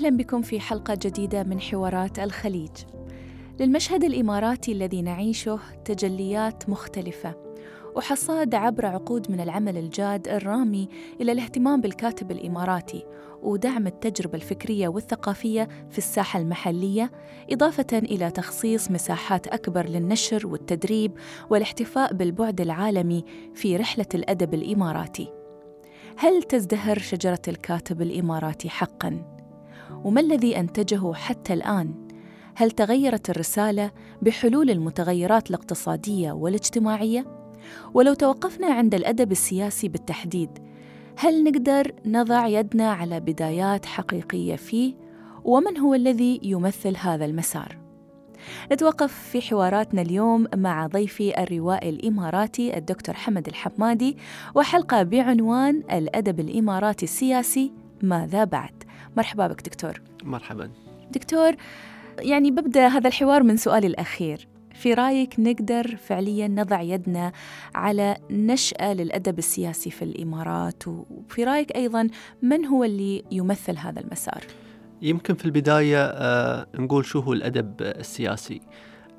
أهلا بكم في حلقة جديدة من حوارات الخليج. للمشهد الإماراتي الذي نعيشه تجليات مختلفة وحصاد عبر عقود من العمل الجاد الرامي إلى الاهتمام بالكاتب الإماراتي ودعم التجربة الفكرية والثقافية في الساحة المحلية، إضافة إلى تخصيص مساحات أكبر للنشر والتدريب والاحتفاء بالبعد العالمي في رحلة الأدب الإماراتي. هل تزدهر شجرة الكاتب الإماراتي حقاً؟ وما الذي أنتجه حتى الآن؟ هل تغيرت الرسالة بحلول المتغيرات الاقتصادية والاجتماعية؟ ولو توقفنا عند الأدب السياسي بالتحديد، هل نقدر نضع يدنا على بدايات حقيقية فيه؟ ومن هو الذي يمثل هذا المسار؟ نتوقف في حواراتنا اليوم مع ضيفي الروائي الإماراتي الدكتور حمد الحمادي وحلقة بعنوان الأدب الإماراتي السياسي ماذا بعد؟ مرحبا بك دكتور. مرحبا. دكتور يعني ببدأ هذا الحوار من سؤالي الأخير. في رأيك نقدر فعليا نضع يدنا على نشأة للأدب السياسي في الإمارات؟ وفي رأيك أيضا من هو اللي يمثل هذا المسار؟ يمكن في البداية آه نقول شو هو الأدب السياسي.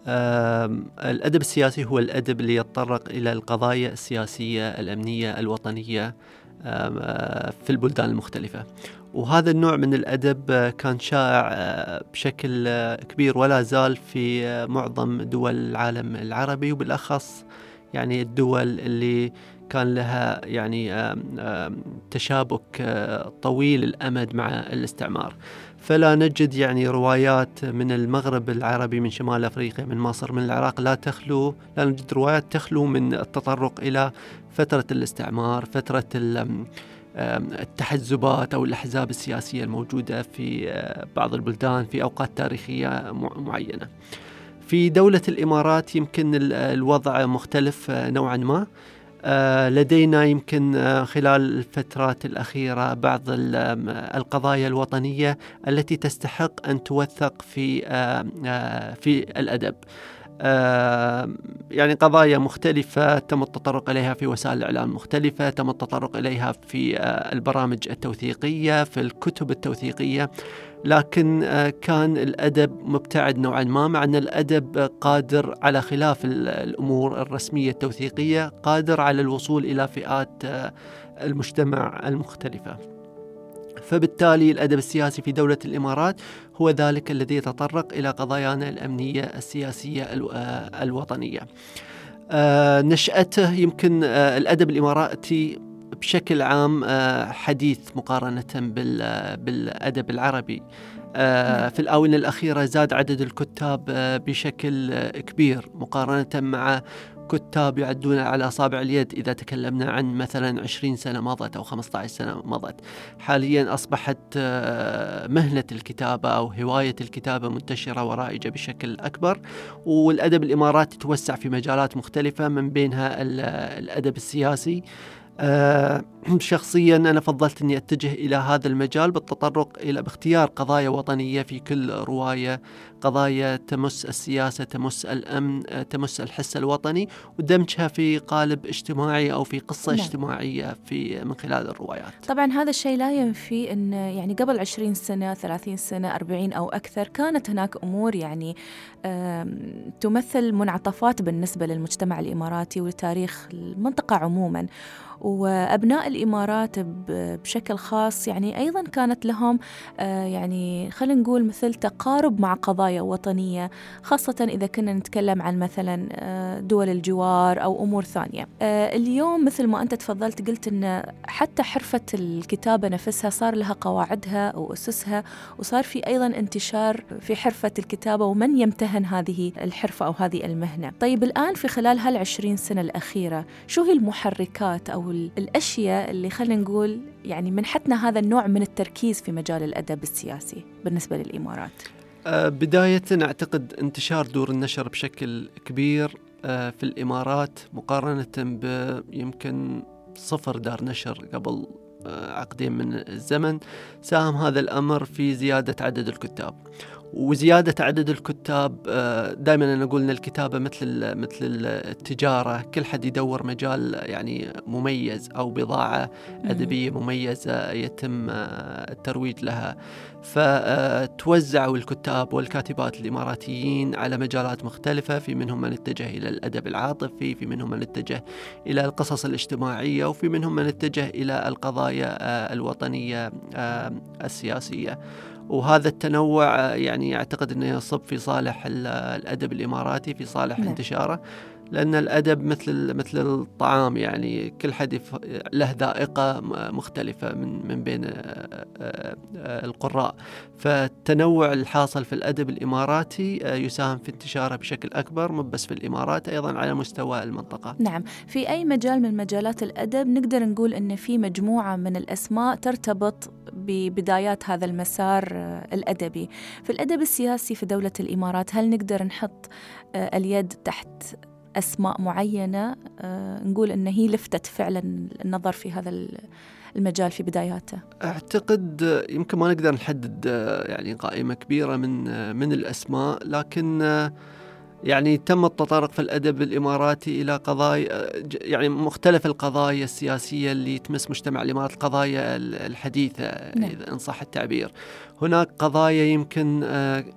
آه الأدب السياسي هو الأدب اللي يتطرق إلى القضايا السياسية الأمنية الوطنية آه في البلدان المختلفة. وهذا النوع من الأدب كان شائع آه، بشكل آه، كبير ولا زال في آه، معظم دول العالم العربي وبالأخص يعني الدول اللي كان لها يعني تشابك طويل الأمد مع الاستعمار. فلا نجد يعني روايات من المغرب العربي من شمال أفريقيا من مصر من العراق لا تخلو لا نجد روايات تخلو من التطرق إلى فترة الاستعمار فترة التحزبات أو الأحزاب السياسية الموجودة في آه، بعض البلدان في أوقات تاريخية معينة. في دولة الإمارات يمكن الوضع مختلف آه، نوعا ما. آه، لدينا يمكن خلال الفترات الأخيرة بعض القضايا الوطنية التي تستحق أن توثق في في الأدب. يعني قضايا مختلفة تم التطرق إليها في وسائل الإعلام المختلفة تم التطرق إليها في آه، البرامج التوثيقية في الكتب التوثيقية. لكن آه، كان الأدب مبتعد نوعا ما مع أن الأدب قادر على خلاف الأمور الرسمية التوثيقية قادر على الوصول إلى فئات آه، المجتمع المختلفة. فبالتالي الأدب السياسي في دولة الإمارات هو ذلك الذي يتطرق إلى قضايانا الأمنية السياسية آه، الوطنية. آه، نشأته يمكن آه، الأدب الإماراتي بشكل عام حديث مقارنة بالأدب العربي. في الآونة الأخيرة زاد عدد الكتاب بشكل كبير مقارنة مع كتاب يعدون على أصابع اليد إذا تكلمنا عن مثلا 20 سنة مضت أو 15 سنة مضت. حاليا أصبحت آه، مهنة الكتابة أو هواية الكتابة منتشرة ورائجة بشكل أكبر والأدب الإماراتي توسع في مجالات مختلفة من بينها الأدب السياسي. آه، شخصيا أنا فضلت أني أتجه إلى هذا المجال بالتطرق إلى باختيار قضايا وطنية في كل رواية. قضايا تمس السياسة تمس الأمن آه، تمس الحس الوطني ودمجها في قالب اجتماعي أو في قصة نعم. اجتماعية في من خلال الروايات. طبعا هذا الشيء لا ينفي أن يعني قبل 20 سنة 30 سنة 40 أو أكثر كانت هناك أمور يعني تمثل منعطفات بالنسبة للمجتمع الإماراتي ولتاريخ المنطقة عموما. وأبناء الإمارات بشكل خاص. يعني أيضا كانت لهم آه، يعني خلينا نقول مثل تقارب مع قضايا وطنية خاصة إذا كنا نتكلم عن مثلا آه، دول الجوار أو أمور ثانية. آه، اليوم مثل ما أنت تفضلت قلت أن حتى حرفة الكتابة نفسها صار لها قواعدها وأسسها وصار في أيضا انتشار في حرفة الكتابة ومن يمتهن هذه الحرفة أو هذه المهنة. طيب الآن في خلال هالعشرين سنة الأخيرة شو هي المحركات أو الأشياء اللي خلينا نقول يعني منحتنا هذا النوع من التركيز في مجال الأدب السياسي بالنسبة للإمارات. أه بداية أعتقد انتشار دور النشر بشكل كبير أه في الإمارات مقارنة بيمكن صفر دار نشر قبل أه عقدين من الزمن. ساهم هذا الأمر في زيادة عدد الكتاب. وزيادة عدد الكتاب آه، دائما أنا أقول أن الكتابة مثل مثل التجارة كل حد يدور مجال يعني مميز أو بضاعة أدبية مميزة يتم آه، الترويج لها. فتوزعوا الكتاب والكاتبات الإماراتيين على مجالات مختلفة في منهم من اتجه إلى الأدب العاطفي في منهم من اتجه إلى القصص الاجتماعية وفي منهم من اتجه إلى القضايا آه، الوطنية السياسية. وهذا التنوع يعني أعتقد إنه يصب في صالح الأدب الإماراتي في صالح نعم. انتشاره لأن الأدب مثل مثل الطعام يعني كل حد له ذائقة مختلفة من من بين القراء. فالتنوع الحاصل في الأدب الإماراتي يساهم في انتشاره بشكل أكبر مو بس في الإمارات أيضا على مستوى المنطقة. نعم. في أي مجال من مجالات الأدب نقدر نقول أن في مجموعة من الأسماء ترتبط ببدايات هذا المسار الأدبي. في الأدب السياسي في دولة الإمارات هل نقدر نحط اليد تحت أسماء معينة آه، نقول أن هي لفتت فعلا النظر في هذا المجال في بداياته أعتقد يمكن ما نقدر نحدد آه، يعني قائمة كبيرة من آه، من الأسماء لكن يعني تم التطرق في الأدب الإماراتي إلى قضايا يعني مختلف القضايا السياسية اللي تمس مجتمع الإمارات القضايا الحديثة نعم. إذا إن صح التعبير هناك قضايا يمكن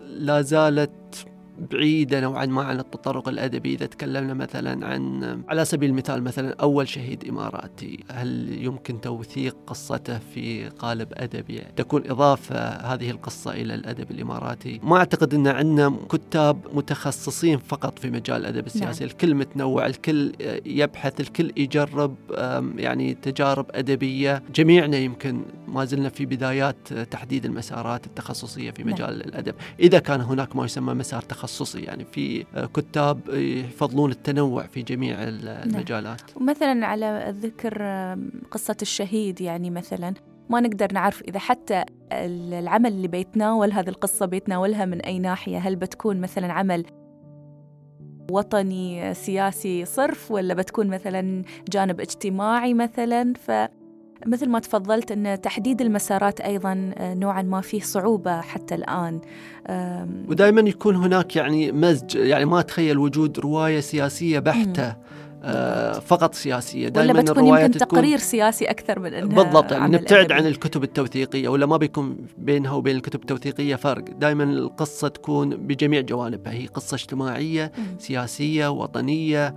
لا زالت بعيدة نوعا ما عن التطرق الأدبي إذا تكلمنا مثلا عن على سبيل المثال مثلا أول شهيد إماراتي هل يمكن توثيق قصته في قالب أدبي تكون إضافة هذه القصة إلى الأدب الإماراتي ما أعتقد أن عندنا كتاب متخصصين فقط في مجال الأدب السياسي نعم. الكل متنوع الكل يبحث الكل يجرب يعني تجارب أدبية جميعنا يمكن ما زلنا في بدايات تحديد المسارات التخصصية في نعم. مجال نعم. الأدب إذا كان هناك ما يسمى مسار تخصصي تخصصي يعني في كتاب يفضلون التنوع في جميع نعم. المجالات نعم. مثلا على ذكر قصة الشهيد يعني مثلا ما نقدر نعرف إذا حتى العمل اللي بيتناول هذه القصة بيتناولها من أي ناحية هل بتكون مثلا عمل وطني سياسي صرف ولا بتكون مثلا جانب اجتماعي مثلا ف مثل ما تفضلت أن تحديد المسارات أيضا آه، نوعا ما فيه صعوبة حتى الآن. ودائما يكون هناك يعني مزج يعني ما أتخيل وجود رواية سياسية بحتة آه فقط سياسية. دائما ولا بتكون يمكن تقرير سياسي أكثر من إنها بالضبط يعني نبتعد عن الكتب التوثيقية ولا ما بيكون بينها وبين الكتب التوثيقية فرق. دائما القصة تكون بجميع جوانبها هي قصة اجتماعية. سياسية وطنية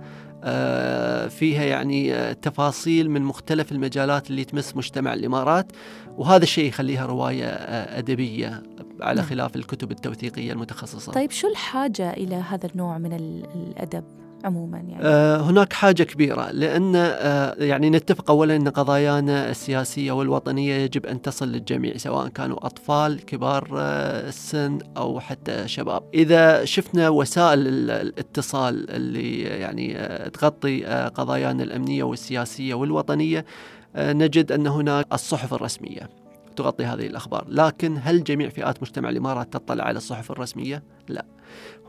فيها يعني آه، تفاصيل من مختلف المجالات اللي تمس مجتمع الإمارات وهذا الشيء يخليها رواية آه، أدبية على نعم. خلاف الكتب التوثيقية المتخصصة. طيب شو الحاجة إلى هذا النوع من الأدب؟ عموما يعني آه هناك حاجة كبيرة لأن آه يعني نتفق اولا أن قضايانا السياسية والوطنية يجب أن تصل للجميع سواء كانوا أطفال كبار آه السن أو حتى شباب. إذا شفنا وسائل الاتصال اللي يعني آه تغطي آه قضايانا الأمنية والسياسية والوطنية آه نجد أن هناك الصحف الرسمية تغطي هذه الأخبار، لكن هل جميع فئات مجتمع الإمارات تطلع على الصحف الرسمية؟ لا.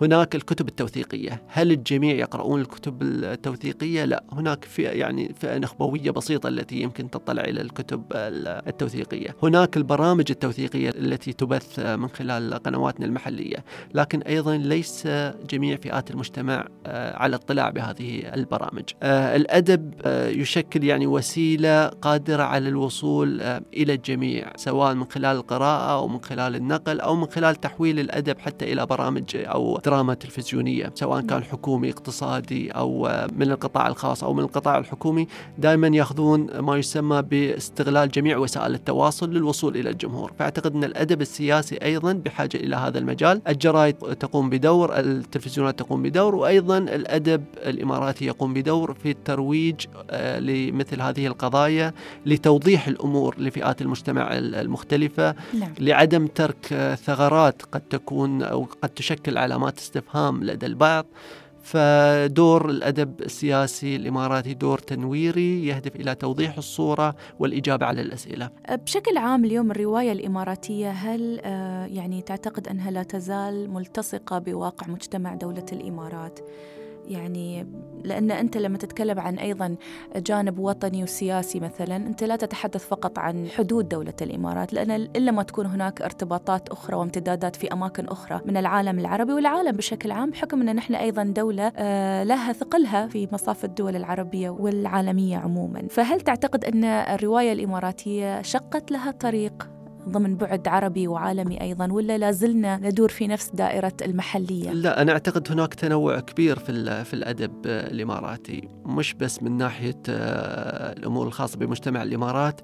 هناك الكتب التوثيقية. هل الجميع يقرؤون الكتب التوثيقية؟ لا. هناك فئة يعني فئة نخبوية بسيطة التي يمكن تطلع إلى الكتب التوثيقية. هناك البرامج التوثيقية التي تبث من خلال قنواتنا المحلية. لكن أيضا ليس جميع فئات المجتمع آه، على اطلاع بهذه البرامج. آه، الأدب آه، يشكل يعني وسيلة قادرة على الوصول إلى الجميع سواء من خلال القراءة أو من خلال النقل أو من خلال تحويل الأدب حتى إلى برامج أو دراما تلفزيونية سواء كان حكومي اقتصادي أو من القطاع الخاص أو من القطاع الحكومي دائما يأخذون ما يسمى باستغلال جميع وسائل التواصل للوصول إلى الجمهور. فأعتقد أن الأدب السياسي أيضا بحاجة إلى هذا المجال. الجرائد تقوم بدور التلفزيونات تقوم بدور وأيضا الأدب الإماراتي يقوم بدور في الترويج آه، لمثل هذه القضايا لتوضيح الأمور لفئات المجتمع المختلفة نعم. لعدم ترك ثغرات قد تكون أو قد تشكل علامات استفهام لدى البعض فدور الأدب السياسي الإماراتي دور تنويري يهدف إلى توضيح الصورة والإجابة على الأسئلة. بشكل عام اليوم الرواية الإماراتية هل آه، يعني تعتقد أنها لا تزال ملتصقة بواقع مجتمع دولة الإمارات؟ يعني لأن أنت لما تتكلم عن أيضا جانب وطني وسياسي مثلا أنت لا تتحدث فقط عن حدود دولة الإمارات لأن إلا ما تكون هناك ارتباطات أخرى وامتدادات في أماكن أخرى من العالم العربي والعالم بشكل عام بحكم أن نحن أيضا دولة آه، لها ثقلها في مصاف الدول العربية والعالمية عموما. فهل تعتقد أن الرواية الإماراتية شقت لها طريق؟ ضمن بعد عربي وعالمي أيضا ولا لازلنا ندور في نفس دائرة المحلية؟ لا أنا أعتقد هناك تنوع كبير في في الأدب الإماراتي مش بس من ناحية آه، الأمور الخاصة بمجتمع الإمارات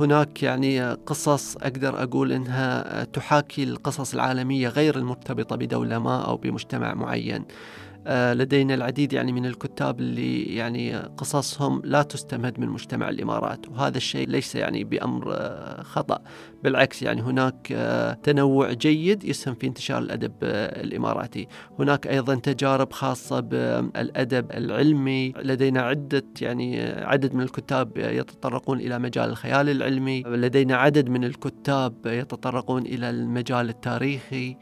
هناك يعني قصص أقدر أقول إنها تحاكي القصص العالمية غير المرتبطة بدولة ما أو بمجتمع معين. آه، لدينا العديد يعني من الكتاب اللي يعني قصصهم لا تستمد من مجتمع الإمارات وهذا الشيء ليس يعني بأمر آه، خطأ بالعكس يعني هناك آه، تنوع جيد يسهم في انتشار الأدب الإماراتي. هناك أيضا تجارب خاصة بالأدب العلمي. لدينا عدة يعني عدد من الكتاب يتطرقون إلى مجال الخيال العلمي. لدينا عدد من الكتاب يتطرقون إلى المجال التاريخي.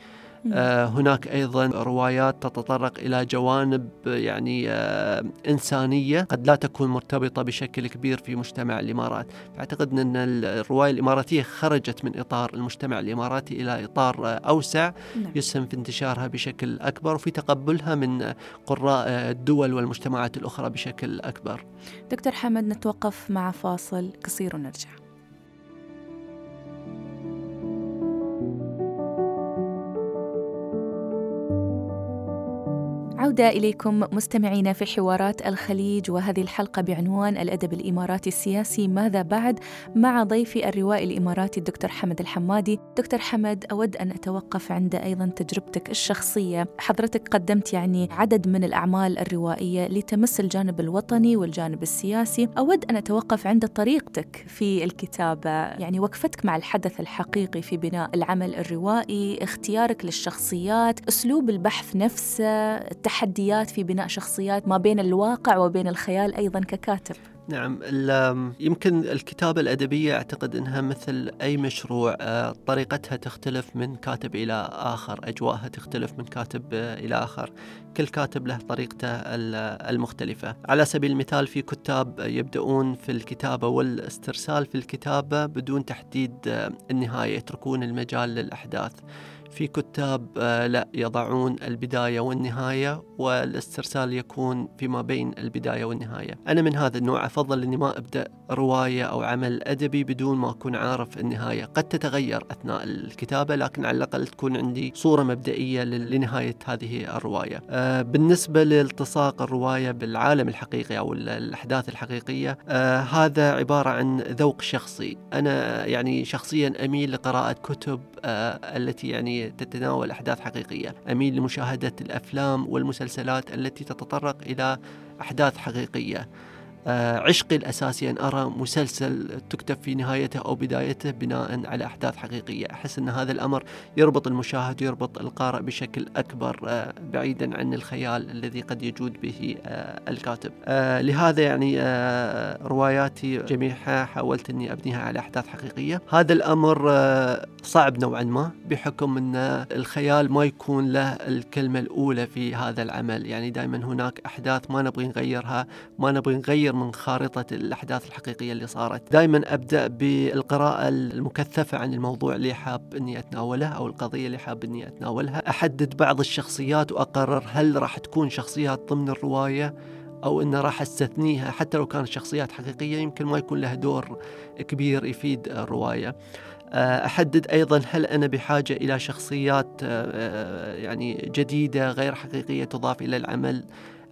هناك أيضا روايات تتطرق إلى جوانب يعني آه، إنسانية قد لا تكون مرتبطة بشكل كبير في مجتمع الإمارات، فاعتقد أن الرواية الإماراتية خرجت من إطار المجتمع الإماراتي إلى إطار أوسع نعم. يسهم في انتشارها بشكل أكبر وفي تقبلها من قراء الدول والمجتمعات الأخرى بشكل أكبر. دكتور حمد نتوقف مع فاصل قصير ونرجع. عودة إليكم مستمعينا في حوارات الخليج وهذه الحلقة بعنوان الأدب الإماراتي السياسي ماذا بعد؟ مع ضيفي الروائي الإماراتي الدكتور حمد الحمادي. دكتور حمد أود أن أتوقف عند أيضا تجربتك الشخصية. حضرتك قدمت يعني عدد من الأعمال الروائية لتمس الجانب الوطني والجانب السياسي. أود أن أتوقف عند طريقتك في الكتابة. يعني وقفتك مع الحدث الحقيقي في بناء العمل الروائي اختيارك للشخصيات أسلوب البحث نفسه تحديات في بناء شخصيات ما بين الواقع وبين الخيال أيضا ككاتب. نعم يمكن الكتابة الأدبية أعتقد أنها مثل أي مشروع آه، طريقتها تختلف من كاتب إلى آخر أجواءها تختلف من كاتب آه، إلى آخر. كل كاتب له طريقته المختلفة. على سبيل المثال في كتاب يبدأون في الكتابة والاسترسال في الكتابة بدون تحديد آه، النهاية يتركون المجال للأحداث. في كتاب آه، لا يضعون البداية والنهاية والاسترسال يكون فيما بين البداية والنهاية. أنا من هذا النوع أفضل أني ما أبدأ رواية أو عمل أدبي بدون ما أكون عارف النهاية. قد تتغير أثناء الكتابة لكن على الأقل تكون عندي صورة مبدئية لنهاية هذه الرواية. آه، بالنسبة لالتصاق الرواية بالعالم الحقيقي أو الأحداث الحقيقية آه، هذا عبارة عن ذوق شخصي. أنا يعني شخصيا أميل لقراءة كتب التي يعني تتناول أحداث حقيقية. أميل لمشاهدة الأفلام والمسلسلات التي تتطرق إلى أحداث حقيقية. عشقي الأساسي أن أرى مسلسل تكتب في نهايته أو بدايته بناء على أحداث حقيقية. أحس أن هذا الأمر يربط المشاهد ويربط القارئ بشكل أكبر آه، بعيدا عن الخيال الذي قد يجود به آه، الكاتب. لهذا يعني رواياتي جميعها حاولت أني أبنيها على أحداث حقيقية. هذا الأمر صعب نوعا ما بحكم أن الخيال ما يكون له الكلمة الأولى في هذا العمل. يعني دائما هناك أحداث ما نبغي نغيرها ما نبغي نغير من خارطة الأحداث الحقيقية اللي صارت. دائما أبدأ بالقراءة المكثفة عن الموضوع اللي حاب أني أتناوله أو القضية اللي حاب أني أتناولها. أحدد بعض الشخصيات وأقرر هل راح تكون شخصيات ضمن الرواية أو أنه راح أستثنيها حتى لو كانت شخصيات حقيقية يمكن ما يكون لها دور كبير يفيد الرواية. آه، أحدد أيضا هل أنا بحاجة إلى شخصيات آه، آه، يعني جديدة غير حقيقية تضاف إلى العمل.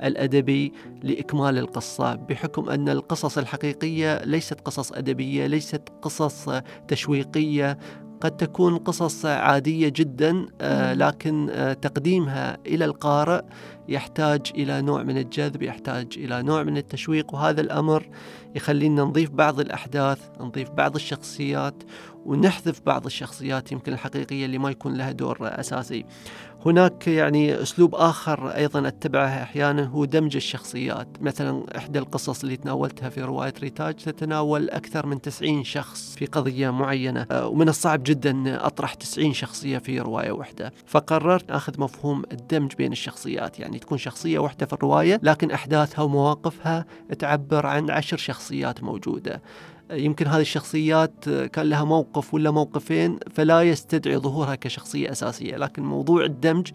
الأدبي لإكمال القصة بحكم أن القصص الحقيقية ليست قصص أدبية ليست قصص تشويقية. قد تكون قصص عادية جدا لكن تقديمها إلى القارئ يحتاج إلى نوع من الجذب يحتاج إلى نوع من التشويق وهذا الأمر يخلينا نضيف بعض الأحداث نضيف بعض الشخصيات ونحذف بعض الشخصيات يمكن الحقيقية اللي ما يكون لها دور أساسي. هناك يعني أسلوب آخر أيضا أتبعه أحيانا هو دمج الشخصيات. مثلا إحدى القصص اللي تناولتها في رواية ريتاج تتناول أكثر من 90 شخص في قضية معينة آه، ومن الصعب جدا أطرح 90 شخصية في رواية واحدة. فقررت أخذ مفهوم الدمج بين الشخصيات يعني تكون شخصية واحدة في الرواية لكن أحداثها ومواقفها تعبر عن عشر شخصيات موجودة. يمكن هذه الشخصيات كان لها موقف ولا موقفين فلا يستدعي ظهورها كشخصية أساسية لكن موضوع الدمج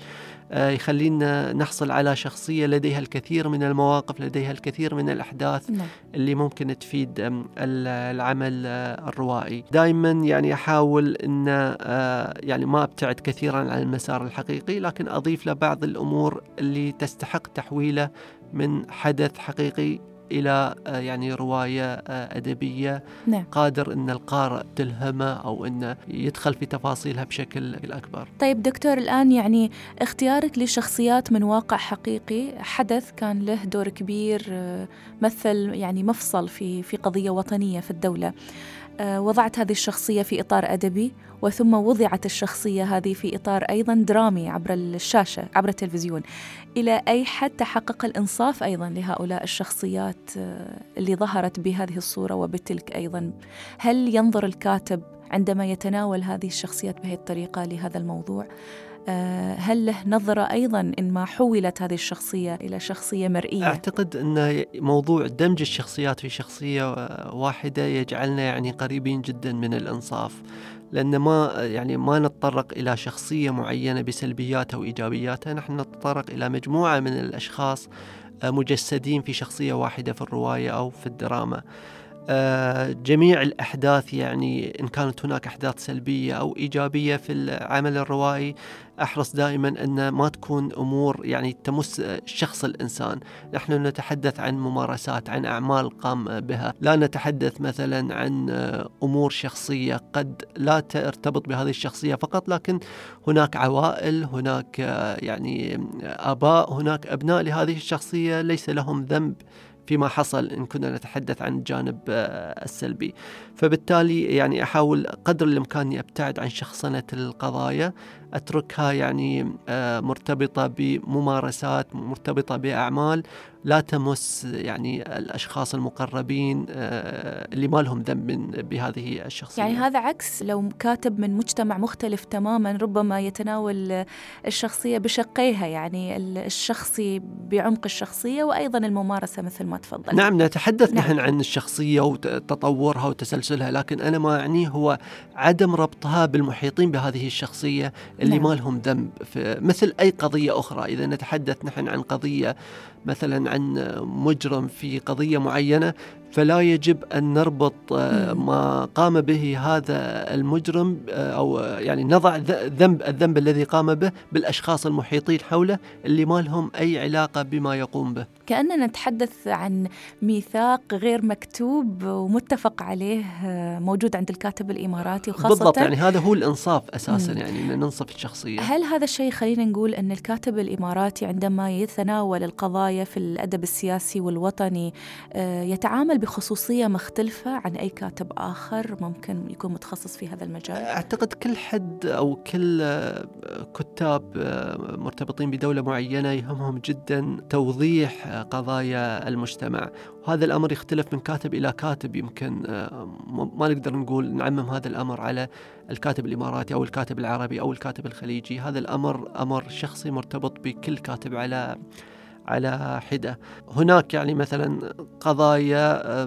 آه، يخلينا نحصل على شخصية لديها الكثير من المواقف لديها الكثير من الأحداث نعم. اللي ممكن تفيد العمل آه، الروائي دائما يعني أحاول أن آه، يعني ما أبتعد كثيرا عن المسار الحقيقي لكن أضيف له بعض الأمور اللي تستحق تحويله من حدث حقيقي إلى آه، يعني رواية آه، أدبية نعم. قادر إن القارئ تلهمه أو انه يدخل في تفاصيلها بشكل أكبر. طيب دكتور الآن يعني اختيارك لشخصيات من واقع حقيقي حدث كان له دور كبير آه، مثل يعني مفصل في في قضية وطنية في الدولة. وضعت هذه الشخصية في إطار أدبي وثم وضعت الشخصية هذه في إطار أيضا درامي عبر الشاشة عبر التلفزيون. إلى أي حد تحقق الإنصاف أيضا لهؤلاء الشخصيات آه، اللي ظهرت بهذه الصورة وبتلك أيضا؟ هل ينظر الكاتب عندما يتناول هذه الشخصيات بهذه الطريقة لهذا الموضوع؟ آه، هل له نظرة أيضا إن ما حولت هذه الشخصية إلى شخصية مرئية؟ أعتقد أن موضوع دمج الشخصيات في شخصية واحدة يجعلنا يعني قريبين جدا من الإنصاف لأن ما يعني ما نتطرق إلى شخصية معينة بسلبياتها وإيجابياتها نحن نتطرق إلى مجموعة من الأشخاص مجسدين في شخصية واحدة في الرواية أو في الدراما آه، جميع الأحداث يعني إن كانت هناك أحداث سلبية أو إيجابية في العمل الروائي أحرص دائما أن ما تكون أمور يعني تمس شخص الإنسان. نحن نتحدث عن ممارسات عن أعمال قام بها. لا نتحدث مثلا عن أمور شخصية قد لا ترتبط بهذه الشخصية فقط لكن هناك عوائل هناك يعني آباء هناك أبناء لهذه الشخصية ليس لهم ذنب. فيما حصل إن كنا نتحدث عن الجانب آه، السلبي. فبالتالي يعني أحاول قدر الإمكان أبتعد عن شخصنة القضايا أتركها يعني آه، مرتبطة بممارسات مرتبطة بأعمال لا تمس يعني الأشخاص المقربين آه، اللي ما لهم ذنب بهذه الشخصية يعني هذا عكس لو كاتب من مجتمع مختلف تماما ربما يتناول الشخصية بشقيها يعني الشخصي بعمق الشخصية وأيضا الممارسة مثل ما تفضل نعم نتحدث نعم. نحن عن الشخصية وتطورها وتسلسلها لكن أنا ما أعنيه هو عدم ربطها بالمحيطين بهذه الشخصية اللي نعم. ما لهم ذنب مثل أي قضية أخرى إذا نتحدث نحن عن قضية مثلا عن مجرم في قضية معينة فلا يجب أن نربط آه، ما قام به هذا المجرم آه، أو يعني نضع ذنب الذنب الذي قام به بالأشخاص المحيطين حوله اللي ما لهم أي علاقة بما يقوم به. كأننا نتحدث عن ميثاق غير مكتوب ومتفق عليه آه، موجود عند الكاتب الإماراتي وخاصة بالضبط يعني هذا هو الإنصاف أساسا مم. يعني ننصف الشخصية. هل هذا الشيء خلينا نقول أن الكاتب الإماراتي عندما يتناول القضايا في الأدب السياسي والوطني يتعامل بخصوصية مختلفة عن أي كاتب آخر ممكن يكون متخصص في هذا المجال؟ أعتقد كل حد أو كل كتاب مرتبطين بدولة معينة يهمهم جدا توضيح قضايا المجتمع. وهذا الأمر يختلف من كاتب إلى كاتب. يمكن ما نقدر نقول نعمم هذا الأمر على الكاتب الإماراتي أو الكاتب العربي أو الكاتب الخليجي. هذا الأمر أمر شخصي مرتبط بكل كاتب على على حدة هناك يعني مثلا قضايا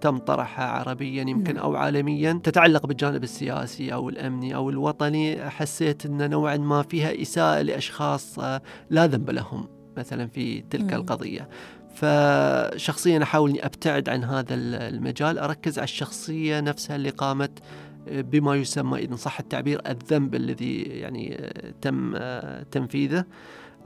تم طرحها عربيا يمكن نعم. أو عالميا تتعلق بالجانب السياسي أو الأمني أو الوطني حسيت أن نوعا ما فيها إساءة لأشخاص آه، لا ذنب لهم مثلا في تلك. القضية فشخصيا أحاول أني أبتعد عن هذا المجال أركز على الشخصية نفسها اللي قامت آه، بما يسمى إذا صح التعبير الذنب الذي يعني آه، تم تنفيذه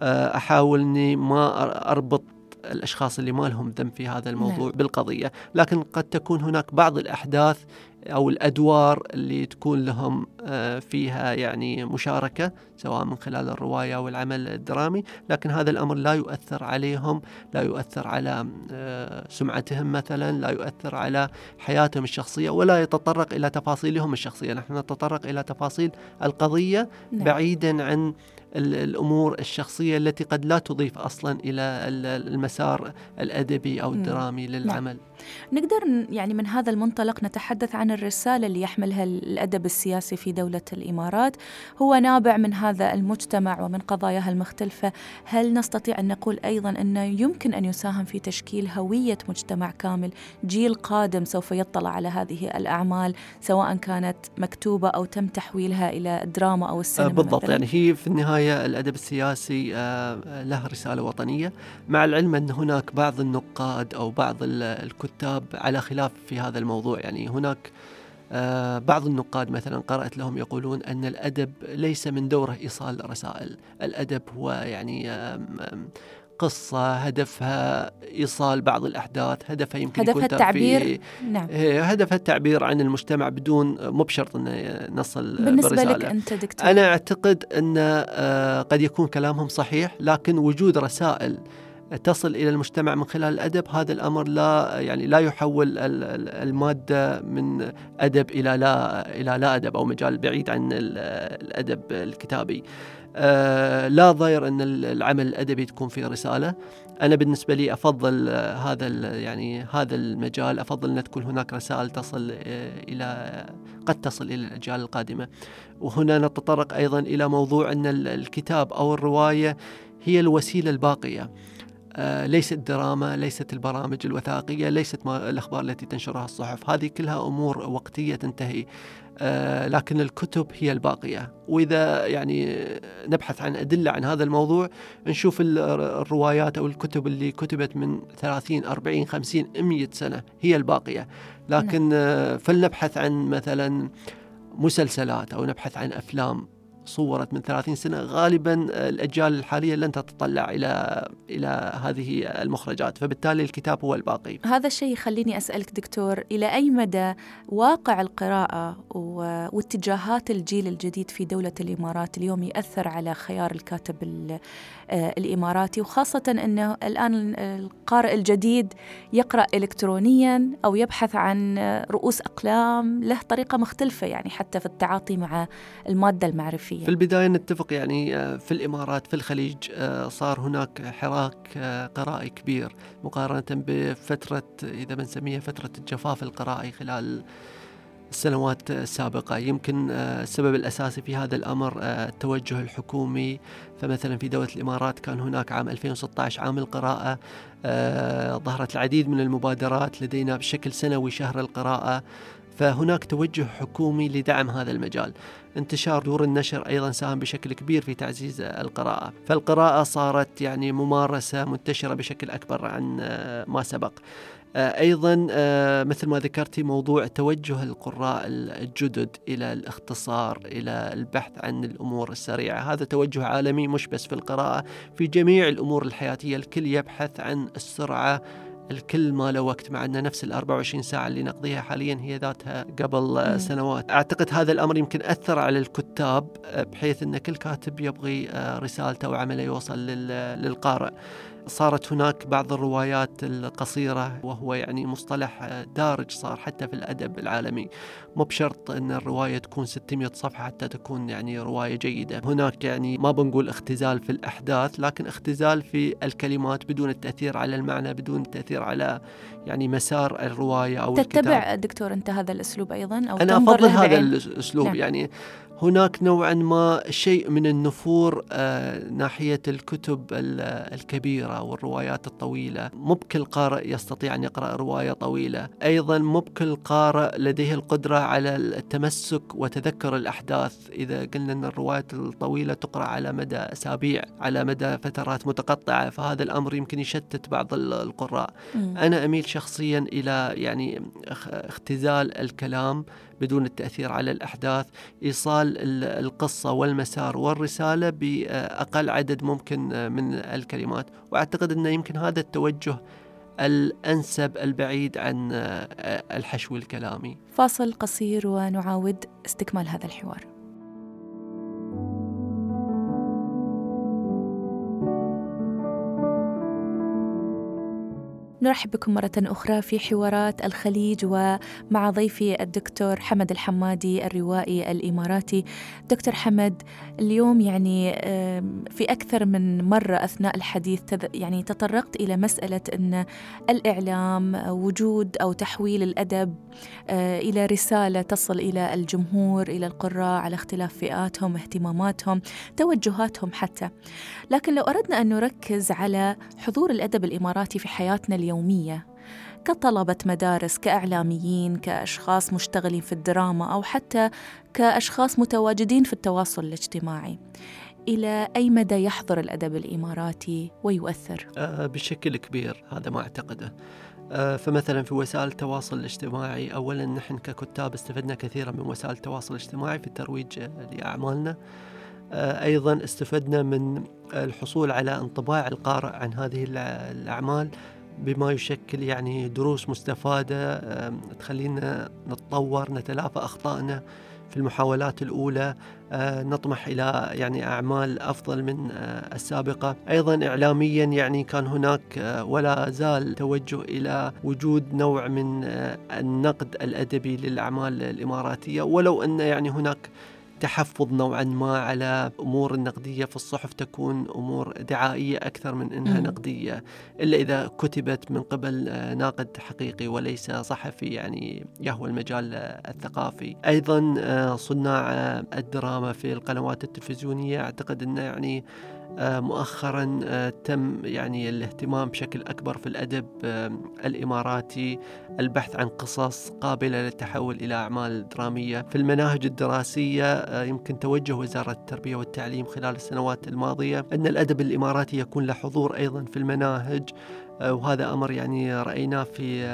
أحاول إني ما أربط الأشخاص اللي ما لهم ذنب في هذا الموضوع نعم. بالقضية، لكن قد تكون هناك بعض الأحداث أو الأدوار اللي تكون لهم آه، فيها يعني مشاركة سواء من خلال الرواية أو العمل الدرامي لكن هذا الأمر لا يؤثر عليهم لا يؤثر على آه، سمعتهم مثلا لا يؤثر على حياتهم الشخصية ولا يتطرق إلى تفاصيلهم الشخصية نحن نتطرق إلى تفاصيل القضية نعم. بعيدا عن الأمور الشخصية التي قد لا تضيف أصلا إلى المسار الأدبي أو الدرامي للعمل. نقدر يعني من هذا المنطلق نتحدث عن الرسالة اللي يحملها الأدب السياسي في دولة الإمارات، هو نابع من هذا المجتمع ومن قضاياها المختلفة، هل نستطيع أن نقول أيضا انه يمكن أن يساهم في تشكيل هوية مجتمع كامل، جيل قادم سوف يطلع على هذه الأعمال سواء كانت مكتوبة أو تم تحويلها إلى دراما أو السينما بالضبط. مثلاً. يعني هي في النهاية النهاية الأدب السياسي آه، له رسالة وطنية. مع العلم أن هناك بعض النقاد أو بعض الكتاب على خلاف في هذا الموضوع. يعني هناك آه، بعض النقاد مثلا قرأت لهم يقولون أن الأدب ليس من دوره إيصال رسائل. الأدب هو يعني قصة هدفها إيصال بعض الأحداث هدفها يمكن هدفها يكون التعبير نعم. إيه، هدفها التعبير عن المجتمع بدون مو بشرط أنه نصل بالنسبة برسالة. لك أنت دكتور أنا أعتقد أن آه، قد يكون كلامهم صحيح لكن وجود رسائل تصل إلى المجتمع من خلال الأدب هذا الأمر لا يعني لا يحول المادة من أدب إلى لا إلى لا أدب أو مجال بعيد عن الأدب الكتابي. آه، لا ضير أن العمل الأدبي تكون فيه رسالة. أنا بالنسبة لي أفضل هذا يعني هذا المجال أفضل أن تكون هناك رسائل تصل آه، إلى قد تصل إلى الأجيال القادمة. وهنا نتطرق أيضا إلى موضوع أن الكتاب أو الرواية هي الوسيلة الباقية. آه، ليست دراما ليست البرامج الوثائقية ليست الأخبار التي تنشرها الصحف. هذه كلها أمور وقتية تنتهي. آه، لكن الكتب هي الباقية. وإذا يعني نبحث عن أدلة عن هذا الموضوع نشوف الروايات أو الكتب اللي كتبت من 30 40 50 100 سنة هي الباقية. لكن نعم. آه، فلنبحث عن مثلا مسلسلات أو نبحث عن أفلام. صورت من 30 سنة غالبا الأجيال الحالية لن تتطلع إلى إلى هذه المخرجات. فبالتالي الكتاب هو الباقي. هذا الشيء يخليني أسألك دكتور إلى أي مدى واقع القراءة واتجاهات الجيل الجديد في دولة الإمارات اليوم يأثر على خيار الكاتب آه، الإماراتي؟ وخاصة أنه الآن القارئ الجديد يقرأ إلكترونيا أو يبحث عن رؤوس أقلام له طريقة مختلفة يعني حتى في التعاطي مع المادة المعرفية. في البداية نتفق يعني آه، في الإمارات في الخليج آه، صار هناك حراك قرائي كبير مقارنة بفترة إذا بنسميها فترة الجفاف القرائي خلال السنوات السابقة. يمكن آه، السبب الأساسي في هذا الأمر آه، التوجه الحكومي. فمثلا في دولة الإمارات كان هناك عام 2016 عام القراءة آه، ظهرت العديد من المبادرات لدينا بشكل سنوي شهر القراءة. فهناك توجه حكومي لدعم هذا المجال. انتشار دور النشر أيضا ساهم بشكل كبير في تعزيز القراءة. فالقراءة صارت يعني ممارسة منتشرة بشكل أكبر عن ما سبق. آه، أيضا آه، مثل ما ذكرتي موضوع توجه القراء الجدد إلى الاختصار إلى البحث عن الأمور السريعة. هذا توجه عالمي مش بس في القراءة في جميع الأمور الحياتية. الكل يبحث عن السرعة الكل ما له وقت مع أن نفس ال 24 ساعة اللي نقضيها حاليا هي ذاتها قبل مم. سنوات أعتقد هذا الأمر يمكن أثر على الكتاب آه، بحيث أن كل كاتب يبغي رسالته وعمله يوصل للقارئ صارت هناك بعض الروايات القصيرة وهو يعني مصطلح دارج صار حتى في الأدب العالمي مو بشرط أن الرواية تكون 600 صفحة حتى تكون يعني رواية جيدة هناك يعني ما بنقول اختزال في الأحداث لكن اختزال في الكلمات بدون التأثير على المعنى بدون التأثير على يعني مسار الرواية أو تتبع الكتاب. دكتور أنت هذا الأسلوب أيضا أو أنا أفضل هذا الأسلوب نعم. يعني هناك نوعا ما شيء من النفور آه ناحية الكتب الكبيرة والروايات الطويلة. مو بكل قارئ يستطيع أن يقرأ رواية طويلة. أيضا مو بكل قارئ لديه القدرة على التمسك وتذكر الأحداث. إذا قلنا أن الروايات الطويلة تقرأ على مدى أسابيع على مدى فترات متقطعة فهذا الأمر يمكن يشتت بعض القراء. م. أنا أميل شخصيا إلى يعني اختزال الكلام بدون التأثير على الأحداث إيصال القصة والمسار والرسالة بأقل عدد ممكن من الكلمات. وأعتقد أنه يمكن هذا التوجه الأنسب البعيد عن الحشو الكلامي. فاصل قصير ونعاود استكمال هذا الحوار. نرحب بكم مرة أخرى في حوارات الخليج ومع ضيفي الدكتور حمد الحمادي الروائي الإماراتي. دكتور حمد اليوم يعني في أكثر من مرة أثناء الحديث يعني تطرقت إلى مسألة أن الإعلام وجود أو تحويل الأدب آه، إلى رسالة تصل إلى الجمهور إلى القراء على اختلاف فئاتهم اهتماماتهم توجهاتهم حتى. لكن لو أردنا أن نركز على حضور الأدب الإماراتي في حياتنا اليومية كطلبة مدارس كإعلاميين كأشخاص مشتغلين في الدراما أو حتى كأشخاص متواجدين في التواصل الاجتماعي إلى أي مدى يحضر الأدب الإماراتي ويؤثر؟ آه بشكل كبير هذا ما أعتقده آه فمثلا في وسائل التواصل الاجتماعي أولا نحن ككتاب استفدنا كثيرا من وسائل التواصل الاجتماعي في الترويج آه أيضا استفدنا من الحصول على انطباع القارئ عن هذه الأعمال بما يشكل يعني دروس مستفادة تخلينا نتطور نتلافى أخطائنا في المحاولات الأولى آه، نطمح إلى يعني أعمال أفضل من آه، السابقة. أيضا إعلاميا يعني كان هناك آه، ولا زال توجه إلى وجود نوع من النقد الأدبي للأعمال الإماراتية. ولو أن يعني هناك تحفظ نوعا ما على أمور النقديه في الصحف تكون أمور دعائية أكثر من إنها م. نقدية إلا إذا كتبت من قبل آه، ناقد حقيقي وليس صحفي يعني يهوى المجال آه، الثقافي. أيضا آه، صناع الدراما في القنوات التلفزيونية أعتقد إنه يعني مؤخرا آه، تم يعني الاهتمام بشكل أكبر في الأدب آه، الإماراتي البحث عن قصص قابلة للتحول إلى أعمال درامية. في المناهج الدراسية يمكن توجه وزارة التربية والتعليم خلال السنوات الماضية أن الأدب الإماراتي يكون له حضور أيضا في المناهج وهذا أمر يعني رأيناه في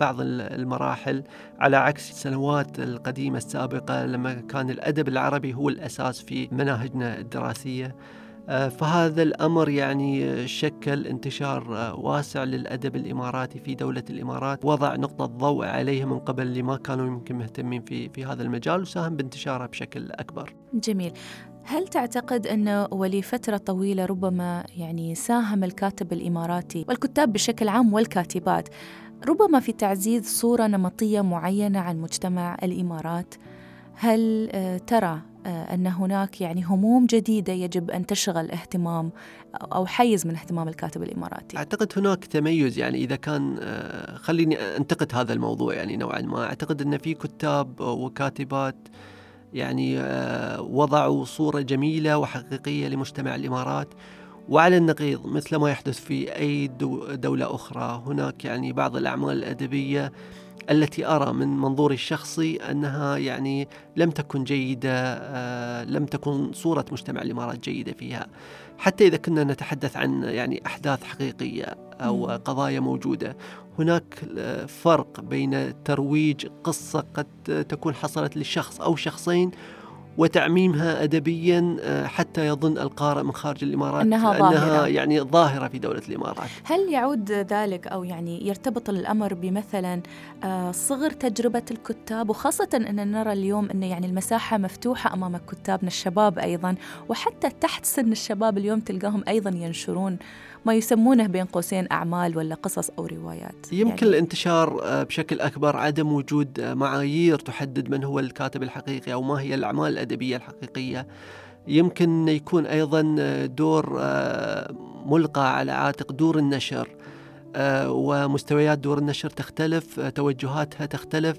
بعض المراحل. على عكس السنوات القديمة السابقة لما كان الأدب العربي هو الأساس في مناهجنا الدراسية. آه، فهذا الأمر يعني شكل انتشار آه، واسع للأدب الإماراتي في دولة الإمارات، وضع نقطة ضوء عليه من قبل اللي ما كانوا يمكن مهتمين في في هذا المجال وساهم بانتشاره بشكل أكبر. جميل. هل تعتقد أنه ولفترة طويلة ربما يعني ساهم الكاتب الإماراتي والكتاب بشكل عام والكاتبات ربما في تعزيز صورة نمطية معينة عن مجتمع الإمارات؟ هل آه، ترى آه، أن هناك يعني هموم جديدة يجب أن تشغل اهتمام أو حيز من اهتمام الكاتب الإماراتي. أعتقد هناك تميز يعني إذا كان آه، خليني أنتقد هذا الموضوع يعني نوعا ما. أعتقد أن في كتاب وكاتبات يعني آه، وضعوا صورة جميلة وحقيقية لمجتمع الإمارات. وعلى النقيض مثل ما يحدث في أي دولة أخرى هناك يعني بعض الأعمال الأدبية التي أرى من منظوري الشخصي أنها يعني لم تكن جيدة آه، لم تكن صورة مجتمع الإمارات جيدة فيها. حتى إذا كنا نتحدث عن يعني أحداث حقيقية أو قضايا موجودة هناك آه، فرق بين ترويج قصة قد تكون حصلت لشخص أو شخصين وتعميمها ادبيا آه، حتى يظن القارئ من خارج الإمارات أنها ظاهرة انها يعني ظاهرة في دولة الإمارات. هل يعود ذلك أو يعني يرتبط الأمر بمثلا آه، صغر تجربة الكتاب وخاصة ان نرى اليوم أن يعني المساحة مفتوحة أمام كتابنا الشباب أيضا وحتى تحت سن الشباب اليوم تلقاهم أيضا ينشرون ما يسمونه بين قوسين أعمال ولا قصص أو روايات. يمكن يعني الانتشار آه، بشكل أكبر عدم وجود آه، معايير تحدد من هو الكاتب الحقيقي أو ما هي الأعمال الأدبية الحقيقية. يمكن يكون أيضا آه، دور ملقى على عاتق دور النشر ومستويات دور النشر تختلف توجهاتها تختلف.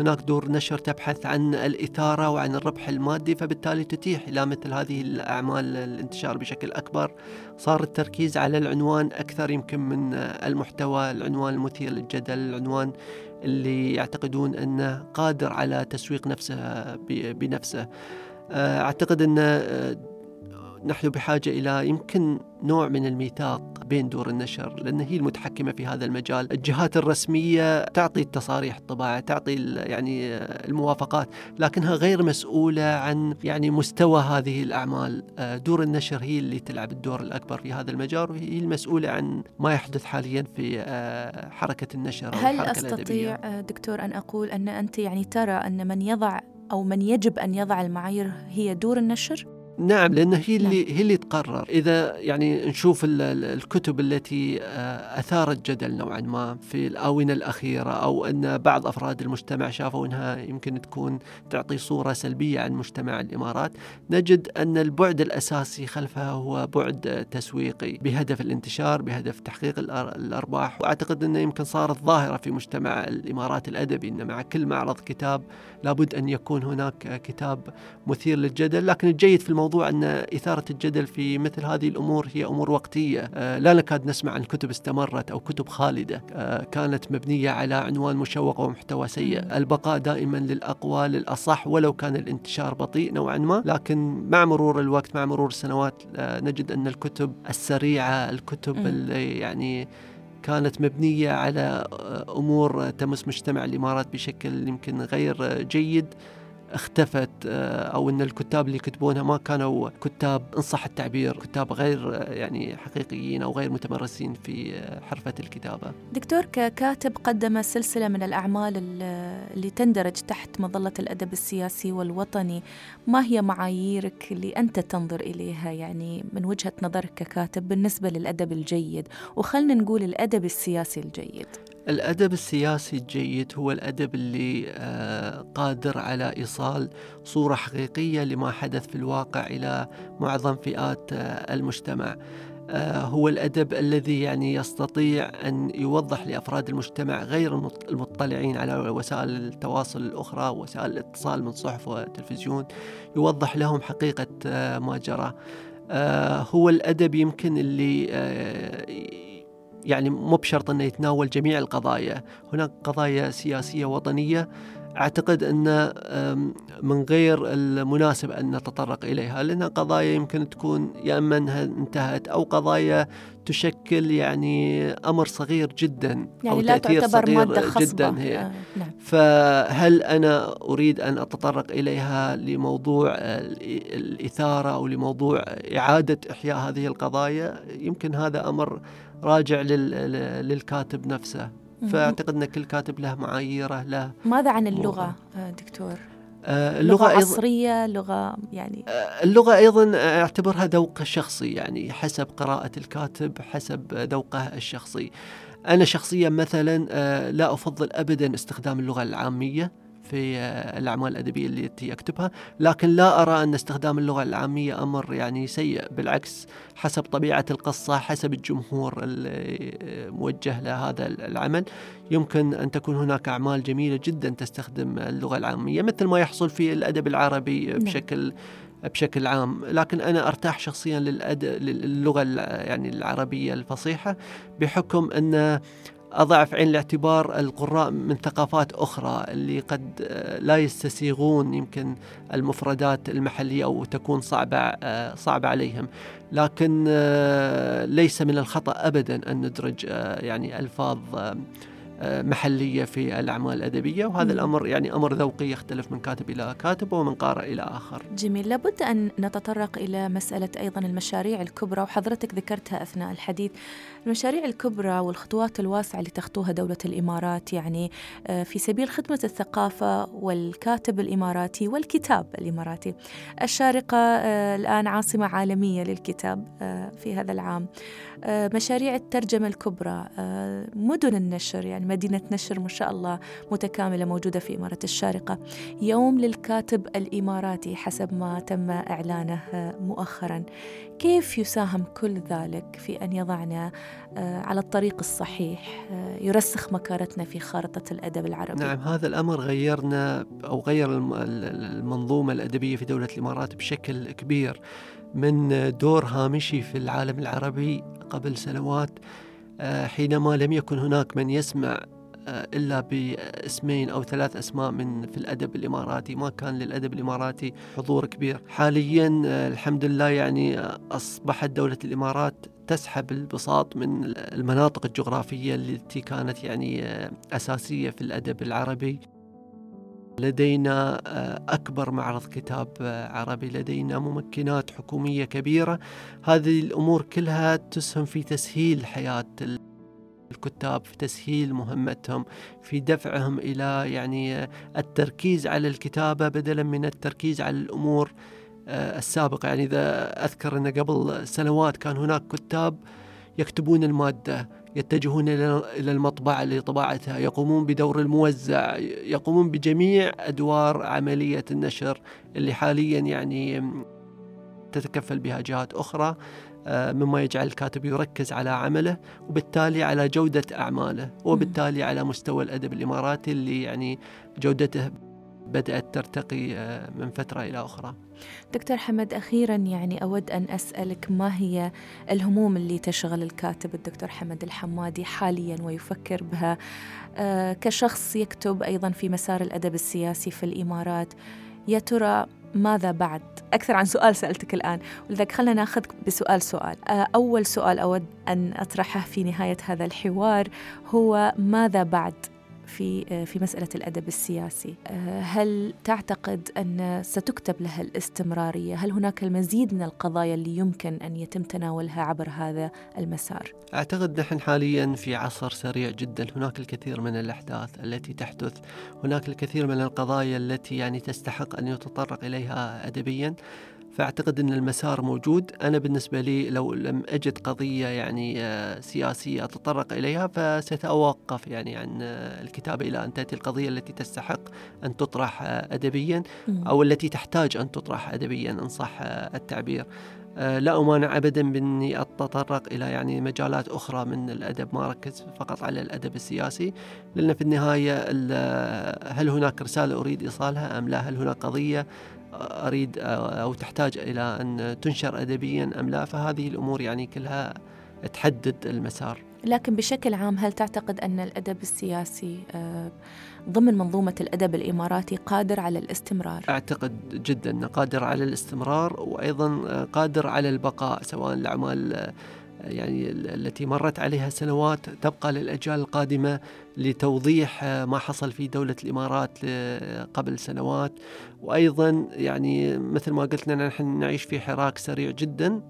هناك دور نشر تبحث عن الإثارة وعن الربح المادي فبالتالي تتيح إلى مثل هذه الأعمال الانتشار بشكل أكبر. صار التركيز على العنوان أكثر يمكن من المحتوى العنوان المثير للجدل العنوان اللي يعتقدون أنه قادر على تسويق نفسه بنفسه. أعتقد أن نحن بحاجة إلى يمكن نوع من الميثاق بين دور النشر لأن هي المتحكمة في هذا المجال الجهات الرسمية تعطي التصاريح الطباعة تعطي يعني الموافقات لكنها غير مسؤولة عن يعني مستوى هذه الأعمال آه، دور النشر هي اللي تلعب الدور الأكبر في هذا المجال وهي المسؤولة عن ما يحدث حاليا في آه، حركة النشر هل أستطيع الأدبية. دكتور أن أقول أن أنت يعني ترى أن من يضع أو من يجب أن يضع المعايير هي دور النشر؟ نعم لأن هي اللي نعم. هي اللي تقرر إذا يعني نشوف الكتب التي آه، أثارت جدل نوعا ما في الآونة الأخيرة أو أن بعض أفراد المجتمع شافوا أنها يمكن تكون تعطي صورة سلبية عن مجتمع الإمارات نجد أن البعد الأساسي خلفها هو بعد تسويقي بهدف الانتشار بهدف تحقيق الأرباح وأعتقد أنه يمكن صارت ظاهرة في مجتمع الإمارات الأدبي أن مع كل معرض كتاب لابد أن يكون هناك كتاب مثير للجدل لكن الجيد في الموضوع الموضوع أن إثارة الجدل في مثل هذه الأمور هي أمور وقتية. آه، لا نكاد نسمع عن كتب استمرت أو كتب خالدة. آه، كانت مبنية على عنوان مشوق ومحتوى سيء. البقاء دائما للأقوى للأصح ولو كان الانتشار بطيء نوعا ما. لكن مع مرور الوقت مع مرور السنوات آه، نجد أن الكتب السريعة الكتب اللي يعني كانت مبنية على أمور تمس مجتمع الإمارات بشكل يمكن غير جيد اختفت آه، أو إن الكتاب اللي يكتبونها ما كانوا كتاب إن صح التعبير كتاب غير آه، يعني حقيقيين أو غير متمرسين في آه، حرفة الكتابة. دكتور ككاتب قدم سلسلة من الأعمال اللي تندرج تحت مظلة الأدب السياسي والوطني، ما هي معاييرك اللي أنت تنظر إليها يعني من وجهة نظرك ككاتب بالنسبة للأدب الجيد وخلنا نقول الأدب السياسي الجيد؟ الأدب السياسي الجيد هو الأدب اللي آه، قادر على إيصال صورة حقيقية لما حدث في الواقع إلى معظم فئات آه، المجتمع. آه، هو الأدب الذي يعني يستطيع أن يوضح لأفراد المجتمع غير المطلعين على وسائل التواصل الأخرى وسائل الاتصال من صحف وتلفزيون يوضح لهم حقيقة ما جرى هو الأدب يمكن اللي يعني مو بشرط إنه يتناول جميع القضايا، هناك قضايا سياسية وطنية أعتقد إن من غير المناسب أن نتطرق إليها لانها قضايا يمكن تكون يا إما إنها انتهت أو قضايا تشكل يعني أمر صغير جدا يعني أو لا تأثير تعتبر صغير مادة خصبة. جدا هي آه نعم. فهل أنا أريد أن أتطرق إليها لموضوع الإثارة أو لموضوع إعادة إحياء هذه القضايا يمكن هذا أمر راجع للكاتب نفسه. فأعتقد إن كل كاتب له معاييره له ماذا عن اللغة آه، دكتور؟ آه اللغة لغة عصرية لغة يعني آه اللغة أيضا أعتبرها ذوق شخصي يعني حسب قراءة الكاتب حسب ذوقه الشخصي. أنا شخصيا مثلا لا أفضل أبدا استخدام اللغة العامية. في الأعمال الأدبية التي أكتبها. لكن لا أرى أن استخدام اللغة العامية أمر يعني سيء. بالعكس حسب طبيعة القصة حسب الجمهور الموجه لهذا العمل يمكن أن تكون هناك أعمال جميلة جدا تستخدم اللغة العامية مثل ما يحصل في الأدب العربي نعم. بشكل بشكل عام. لكن أنا أرتاح شخصيا للغة يعني العربية الفصيحة بحكم أن أضع في عين الاعتبار القراء من ثقافات أخرى اللي قد آه، لا يستسيغون يمكن المفردات المحلية أو تكون صعبة آه، صعبة عليهم. لكن آه، ليس من الخطأ أبدا أن ندرج يعني ألفاظ محلية في الأعمال الأدبية وهذا الأمر يعني أمر ذوقي يختلف من كاتب إلى كاتب ومن قارئ إلى آخر. جميل. لابد أن نتطرق إلى مسألة أيضا المشاريع الكبرى وحضرتك ذكرتها أثناء الحديث. المشاريع الكبرى والخطوات الواسعة اللي تخطوها دولة الإمارات يعني آه، في سبيل خدمة الثقافة والكاتب الإماراتي والكتاب الإماراتي. الشارقة آه، الآن عاصمة عالمية للكتاب آه، في هذا العام. مشاريع الترجمة الكبرى مدن النشر يعني مدينة نشر ما شاء الله متكاملة موجودة في إمارة الشارقة. يوم للكاتب الإماراتي حسب ما تم إعلانه مؤخرا. كيف يساهم كل ذلك في أن يضعنا آه، على الطريق الصحيح آه، يرسخ مكانتنا في خارطة الأدب العربي؟ نعم هذا الأمر غيرنا أو غير المنظومة الأدبية في دولة الإمارات بشكل كبير. من دور هامشي في العالم العربي قبل سنوات حينما لم يكن هناك من يسمع إلا باسمين أو ثلاث أسماء من في الأدب الإماراتي. ما كان للأدب الإماراتي حضور كبير. حاليا الحمد لله يعني أصبحت دولة الإمارات تسحب البساط من المناطق الجغرافية التي كانت يعني أساسية في الأدب العربي. لدينا أكبر معرض كتاب عربي لدينا ممكنات حكومية كبيرة. هذه الأمور كلها تسهم في تسهيل حياة الكتاب في تسهيل مهمتهم في دفعهم إلى يعني التركيز على الكتابة بدلا من التركيز على الأمور السابقة. يعني إذا أذكر أن قبل سنوات كان هناك كتاب يكتبون المادة يتجهون إلى المطبعة لطباعتها يقومون بدور الموزع يقومون بجميع أدوار عملية النشر اللي حاليا يعني تتكفل بها جهات أخرى آه، مما يجعل الكاتب يركز على عمله وبالتالي على جودة أعماله وبالتالي على مستوى الأدب الإماراتي اللي يعني جودته بدأت ترتقي آه، من فترة إلى أخرى. دكتور حمد أخيرا يعني أود أن أسألك ما هي الهموم اللي تشغل الكاتب الدكتور حمد الحمادي حاليا ويفكر بها؟ آه، كشخص يكتب أيضا في مسار الأدب السياسي في الإمارات. يا ترى ماذا بعد؟ أكثر عن سؤال سألتك الآن. ولذلك خلنا ناخذ بسؤال سؤال. آه، أول سؤال أود أن أطرحه في نهاية هذا الحوار هو ماذا بعد؟ في آه، في مسألة الأدب السياسي. آه، هل تعتقد أن ستكتب لها الاستمرارية؟ هل هناك المزيد من القضايا اللي يمكن أن يتم تناولها عبر هذا المسار؟ أعتقد نحن حاليا في عصر سريع جدا. هناك الكثير من الأحداث التي تحدث. هناك الكثير من القضايا التي يعني تستحق أن يتطرق إليها أدبيا. فأعتقد أن المسار موجود. أنا بالنسبة لي لو لم أجد قضية يعني آه، سياسية أتطرق إليها فستتوقف يعني عن آه، الكتابة إلى أن تأتي القضية التي تستحق أن تطرح آه، أدبيا أو التي تحتاج أن تطرح أدبيا إن صح التعبير. لا أمانع أبدا بأني أتطرق إلى يعني مجالات أخرى من الأدب ما أركز فقط على الأدب السياسي لأن في النهاية هل هناك رسالة أريد إيصالها أم لا؟ هل هناك قضية أريد أو تحتاج إلى أن تنشر أدبيا أم لا فهذه الأمور يعني كلها تحدد المسار لكن بشكل عام هل تعتقد أن الأدب السياسي آه، ضمن منظومة الأدب الإماراتي قادر على الاستمرار؟ أعتقد جدا قادر على الاستمرار وأيضا قادر على البقاء سواء الأعمال يعني التي مرت عليها سنوات تبقى للأجيال القادمة لتوضيح ما حصل في دولة الإمارات قبل سنوات. وأيضا يعني مثل ما قلت لنا نحن نعيش في حراك سريع جدا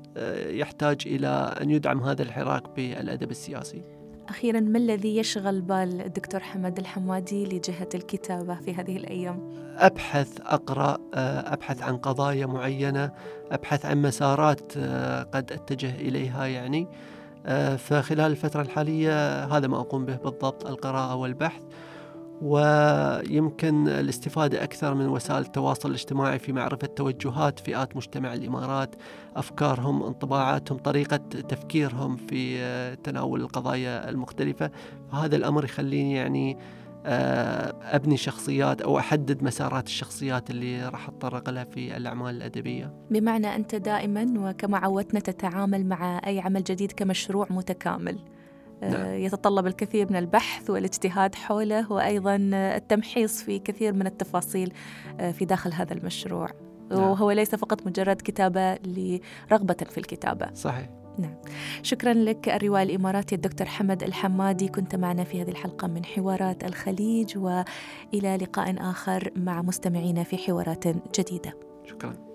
يحتاج إلى أن يدعم هذا الحراك بالأدب السياسي. أخيرا ما الذي يشغل بال الدكتور حمد الحمادي لجهة الكتابة في هذه الأيام؟ أبحث أقرأ أبحث عن قضايا معينة أبحث عن مسارات قد أتجه إليها يعني فخلال الفترة الحالية هذا ما أقوم به بالضبط القراءة والبحث ويمكن الاستفادة أكثر من وسائل التواصل الاجتماعي في معرفة توجهات فئات مجتمع الإمارات. أفكارهم انطباعاتهم طريقة تفكيرهم في تناول القضايا المختلفة. فهذا الأمر يخليني يعني آه، أبني شخصيات أو أحدد مسارات الشخصيات اللي راح أتطرق لها في الأعمال الأدبية. بمعنى أنت دائما وكما عودتنا تتعامل مع أي عمل جديد كمشروع متكامل. يتطلب الكثير من البحث والاجتهاد حوله وأيضا التمحيص في كثير من التفاصيل آه، في داخل هذا المشروع. نعم. وهو ليس فقط مجرد كتابة لرغبة في الكتابة. صحيح. نعم. شكرا لك الروائي الإماراتي الدكتور حمد الحمادي. كنت معنا في هذه الحلقة من حوارات الخليج وإلى لقاء آخر مع مستمعينا في حوارات جديدة. شكرا.